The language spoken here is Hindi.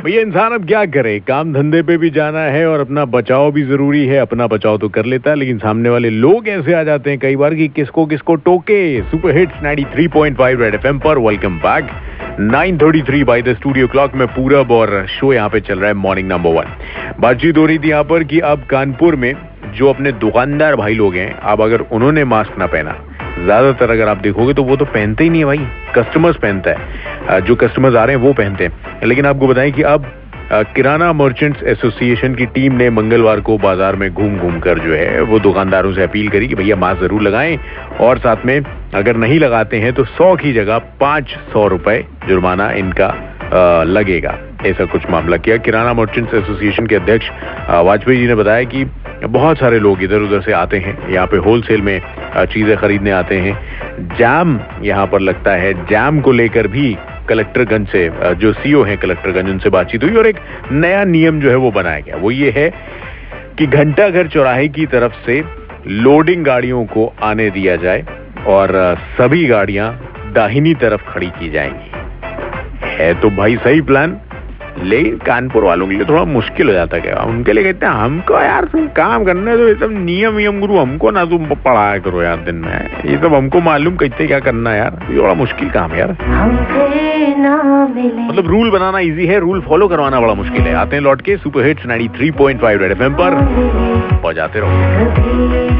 भैया, इंसान अब क्या करे? काम धंधे पे भी जाना है और अपना बचाव भी ज़रूरी है। अपना बचाव तो कर लेता है, लेकिन सामने वाले लोग ऐसे आ जाते हैं कई बार कि किसको किसको टोके। सुपर हिट्स 93.5 रेड एफएम पर। Welcome back 9:33 by the studio clock में पूरब और शो यहाँ पे चल रहा है मॉर्निंग नंबर वन बातचीत हो रही थी यहाँ पर कि अब कानपुर में जो अपने दुकानदार भाई लोग हैं, अब अगर उन्होंने मास्क ना पहना ज़्यादातर अगर आप देखोगे तो वो तो पहनते ही नहीं है भाई। कस्टमर्स पहनता है। जो कस्टमर्स आ रहे हैं वो पहनते हैं। लेकिन आपको बताएँ कि अब किराना मर्चेंट्स एसोसिएशन की टीम ने मंगलवार को बाज़ार में घूम घूम कर जो है, वो दुकानदारों से अपील करी कि भैया मास्क ज़रूर लगाएँ। और साथ में अगर नहीं लगाते हैं तो सौ की जगह पाँच सौ रुपए जुर्माना इनका लगेगा। ऐसा कुछ मामला किया। किराना मर्चेंट्स एसोसिएशन के अध्यक्ष वाजपेयी जी ने बताया कि बहुत सारे लोग इधर उधर से आते हैं। यहाँ पे होलसेल में चीज़ें खरीदने आते हैं। जाम यहाँ पर लगता है। जाम को लेकर भी कलेक्टरगंज से जो सीओ हैं कलेक्टरगंज उनसे बातचीत हुई और एक नया नियम जो है वो बनाया गया। वो ये है कि घंटा घर चौराहे की तरफ़ से लोडिंग गाड़ियों को आने दिया जाए और सभी गाड़ियाँ दाहिनी तरफ़ खड़ी की जाएँगी। है तो भाई सही प्लान। लेकिन कानपुर वालों के लिए थोड़ा मुश्किल हो जाता क्या? उनके लिए कहते हैं हमको यार तुम काम करने तो ये सब नियम नियम गुरु हमको ना तुम पढ़ाया करो यार दिन में। ये सब हमको मालूम कहते क्या करना है यार? ये बड़ा मुश्किल काम है यार। मतलब रूल बनाना इजी है रूल फॉलो करवाना बड़ा मुश्किल है। आते हैं लौट के सुपर हिट्स 93.5 रेड एफएम पर। बजाते रहो।